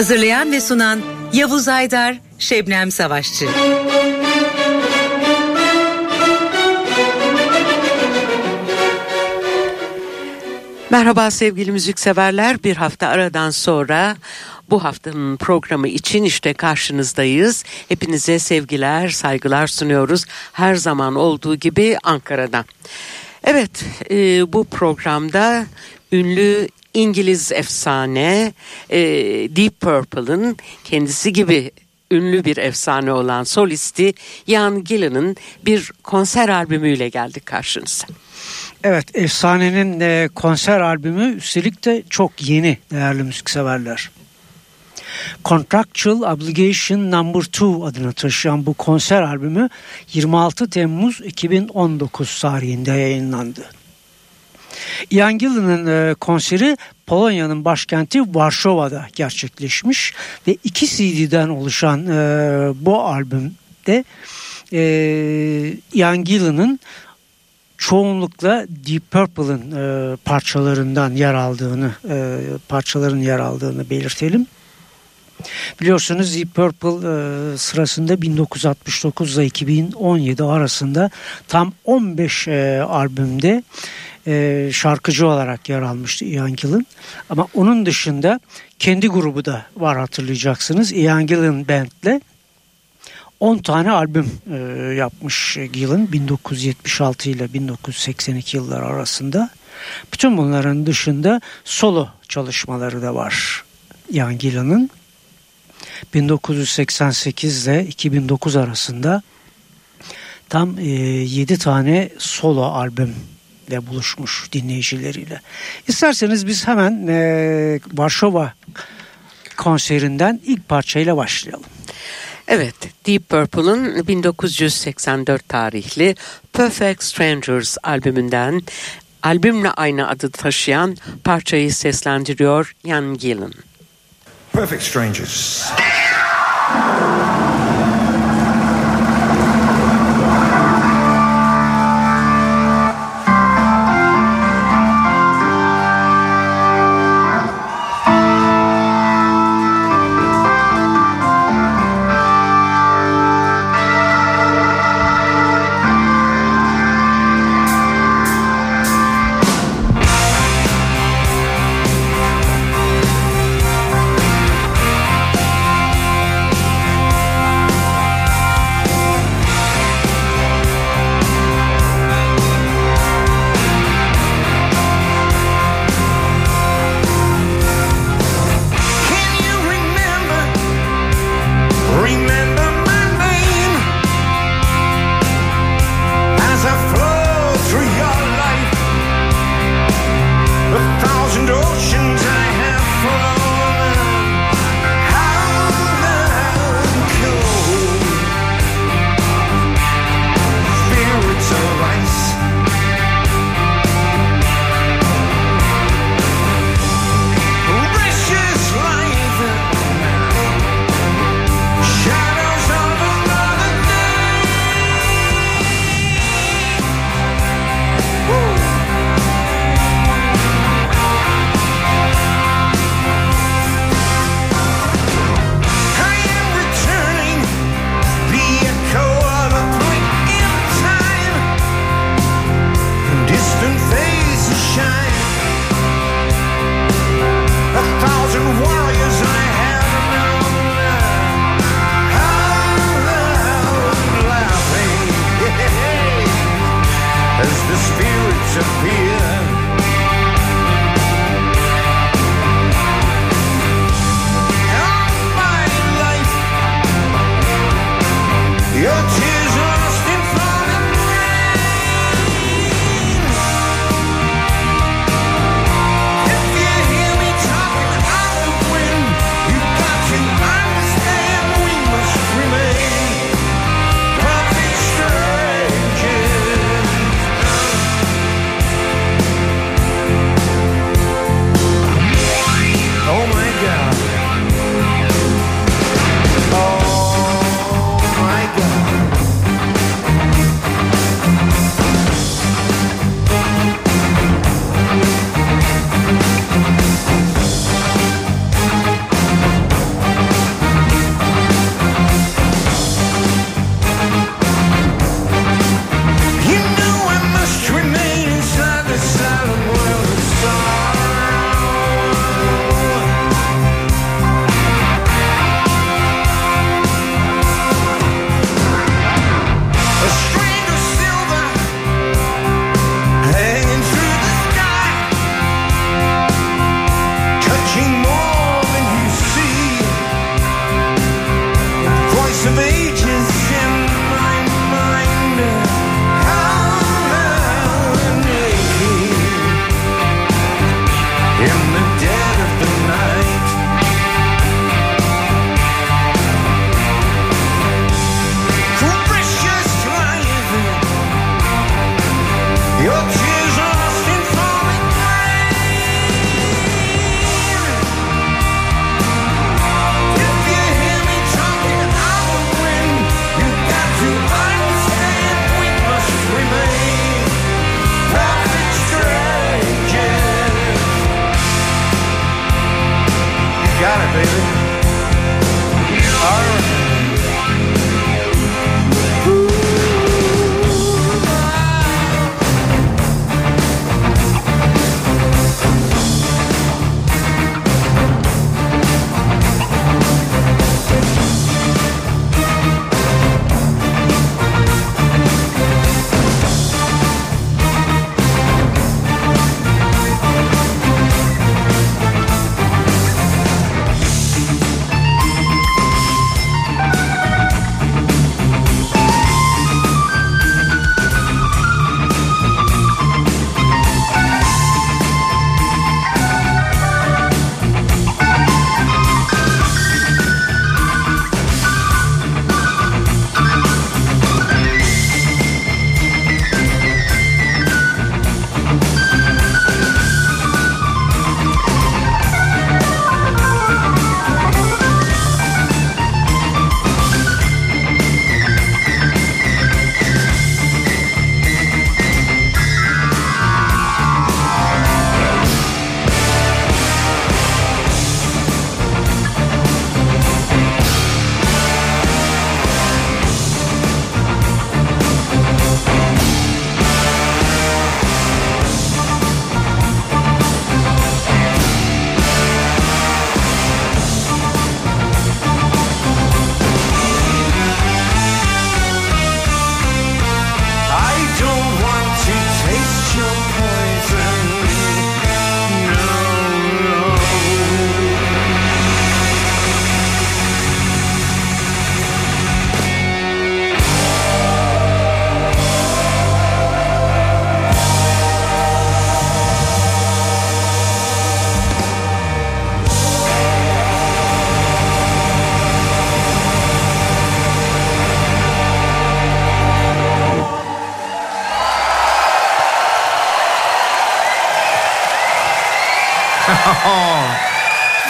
Hazırlayan ve sunan Yavuz Aydar, Şebnem Savaşçı. Merhaba sevgili müzikseverler. Bir hafta aradan sonra bu haftanın programı için işte karşınızdayız. Hepinize sevgiler, saygılar sunuyoruz. Her zaman olduğu gibi Ankara'dan. Evet, e, bu programda ünlü İngiliz efsane e, Deep Purple'ın kendisi gibi ünlü bir efsane olan solisti Ian Gillan'ın bir konser albümüyle geldik karşınıza. Evet, Efsane'nin e, konser albümü üstelik de çok yeni değerli müzikseverler. Contractual Obligation Number 2 adını taşıyan bu konser albümü 26 Temmuz 2019 tarihinde yayınlandı. Ian Gillan'ın e, konseri Polonya'nın başkenti Varşova'da gerçekleşmiş ve iki CD'den oluşan e, bu albümde e, Ian Gillan'ın çoğunlukla Deep Purple'ın e, parçalarından yer aldığını e, parçaların yer aldığını belirtelim. Biliyorsunuz Deep Purple e, sırasında 1969 ile 2017 arasında tam 15 e, albümde e, şarkıcı olarak yer almıştı Ian Gillan. Ama onun dışında kendi grubu da var hatırlayacaksınız. Ian Gillan Band'le 10 tane albüm e, yapmış Gillan 1976 ile 1982 yıllar arasında. Bütün bunların dışında solo çalışmaları da var Ian Gillan'ın. 1988 ile 2009 arasında tam e, 7 tane solo albüm ile buluşmuş dinleyicileriyle. İsterseniz biz hemen e, Varşova konserinden ilk parçayla başlayalım. Evet, Deep Purple'ın 1984 tarihli Perfect Strangers albümünden albümle aynı adı taşıyan parçayı seslendiriyor Ian Gillan. Perfect Strangers.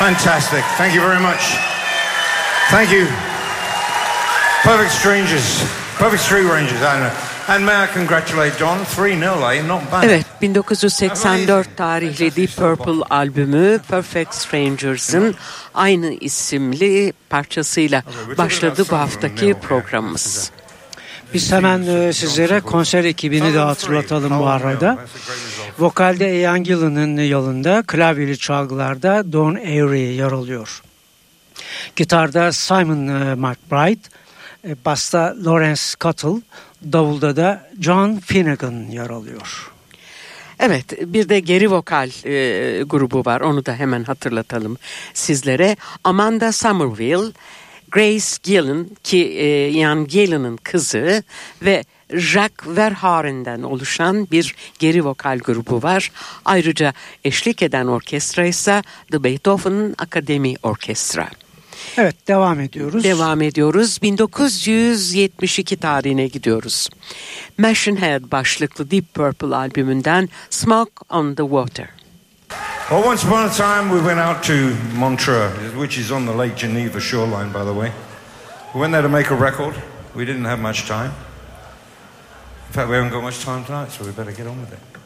Fantastic. Thank you very much. Thank you. Perfect Strangers. Perfect Street Rangers. I know. And may I congratulate John? 3-0, eh? Not bad. Evet 1984 tarihli Deep Purple albümü Perfect Strangers'ın aynı isimli parçasıyla başladı bu haftaki programımız. Biz hemen e, sizlere konser ekibini de hatırlatalım bu arada. Vokalde Ian Gillan'ın yanında, klavyeli çalgılarda Don Airey yer alıyor. Gitarda Simon e, McBride, basta Lawrence Cuttle, davulda da John Finnegan yer alıyor. Evet bir de geri vokal e, grubu var onu da hemen hatırlatalım sizlere. Amanda Somerville, Grace Gillan ki e, Ian Gillan'ın kızı ve Jacques Verhaaren'den oluşan bir geri vokal grubu var. Ayrıca eşlik eden orkestra ise The Beethoven Akademi Orkestra. Evet devam ediyoruz. Devam ediyoruz. 1972 tarihine gidiyoruz. Machine Head başlıklı Deep Purple albümünden Smoke on the Water. Well, once upon a time, we went out to Montreux, which is on the Lake Geneva shoreline, by the way. We went there to make a record. We didn't have much time. In fact, we haven't got much time tonight, so we better get on with it.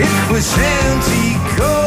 It was empty gold.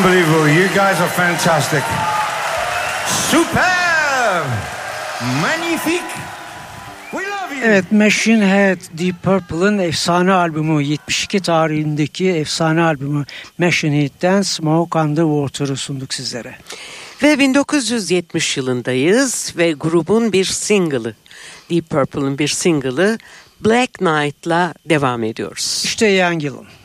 Unbelievable. You guys are fantastic. Superb. Magnifique. We love you. Evet Machine Head Deep Purple'ın efsane albümü 72 tarihindeki efsane albümü Machine Head'den Smoke on the Water'ı sunduk sizlere. Ve 1970 yılındayız ve grubun bir single'ı, Deep Purple'ın bir single'ı Black Knight'la devam ediyoruz. İşte Ian Gillan.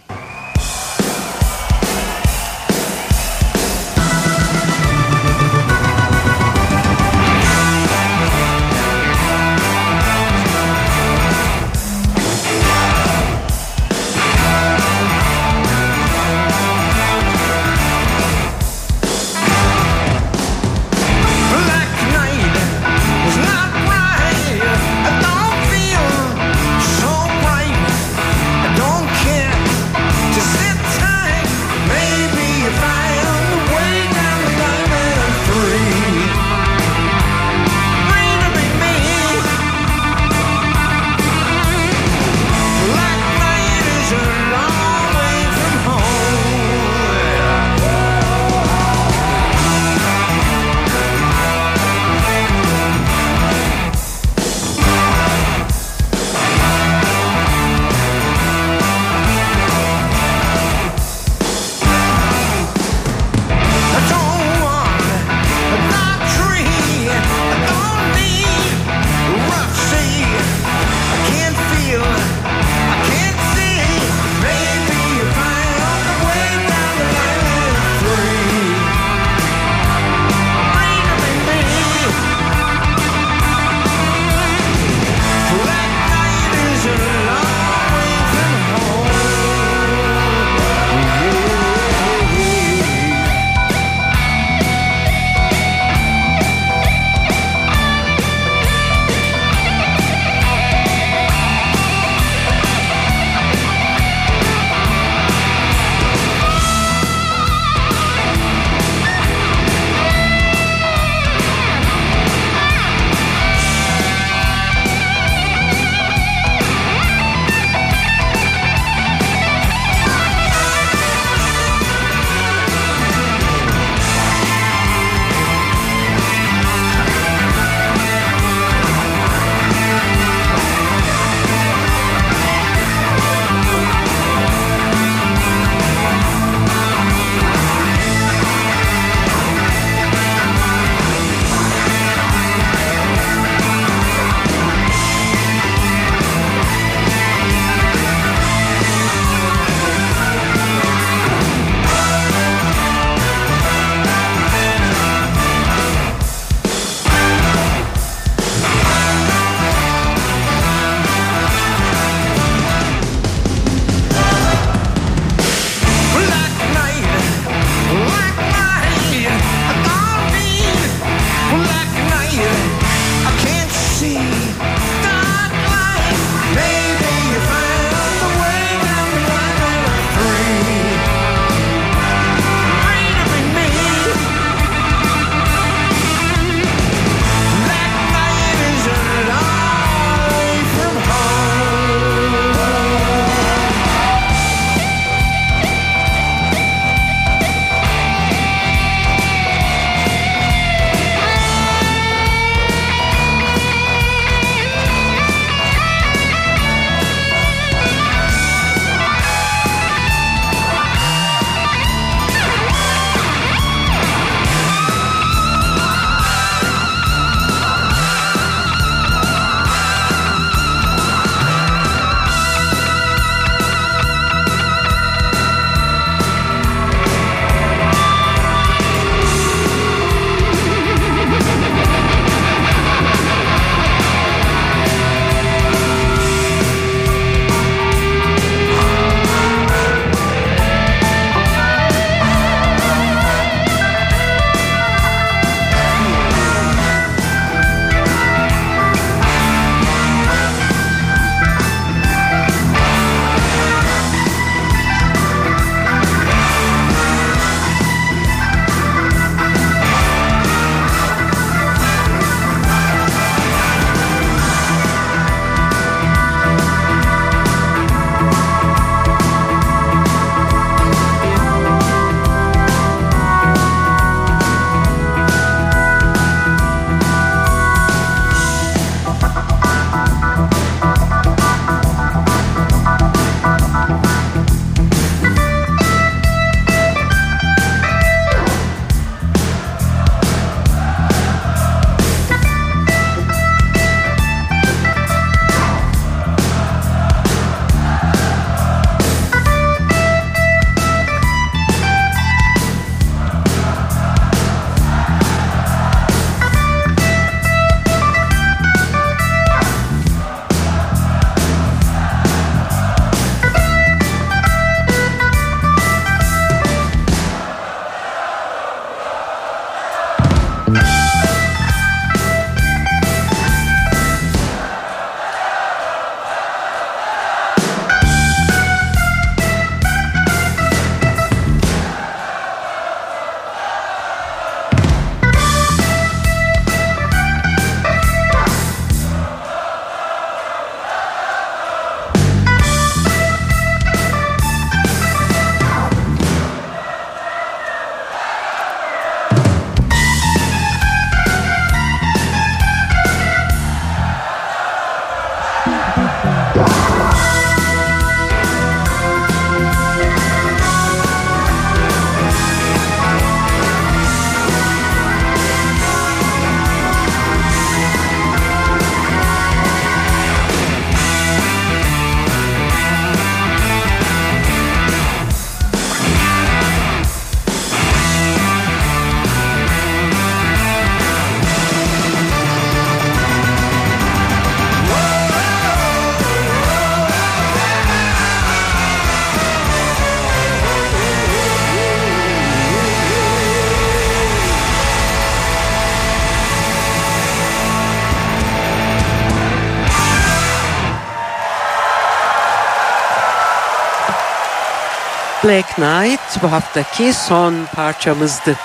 Black Knight bu haftaki son parçamızdı.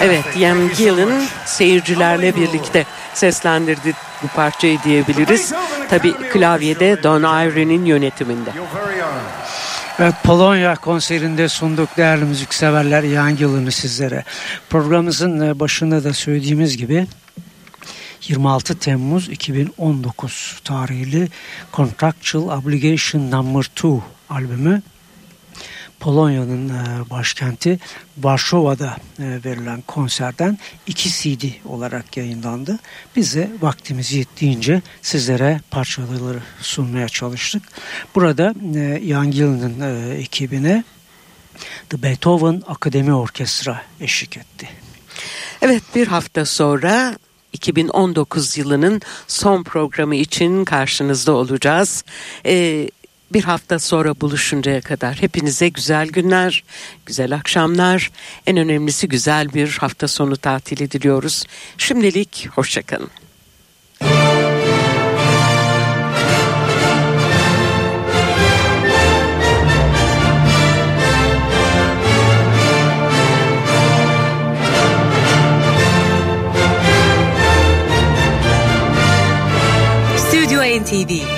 Evet, Ian Gillan seyircilerle birlikte seslendirdi bu parçayı diyebiliriz. Tabi klavyede Don Ivory'nin yönetiminde. Evet, Polonya konserinde sunduk değerli müzikseverler Ian Gillan'ı sizlere. Programımızın e, başında da söylediğimiz gibi 26 Temmuz 2019 tarihli Contractual Obligation Number 2 albümü Polonya'nın e, başkenti Varşova'da e, verilen konserden iki CD olarak yayınlandı. Biz de vaktimiz yettiğince sizlere parçaları sunmaya çalıştık. Burada e, Gillan'ın e, ekibine The Beethoven Akademi Orkestra eşlik etti. Evet bir hafta sonra 2019 yılının son programı için karşınızda olacağız. Ee, bir hafta sonra buluşuncaya kadar hepinize güzel günler, güzel akşamlar, en önemlisi güzel bir hafta sonu tatili diliyoruz. Şimdilik hoşçakalın. Stüdyo NTV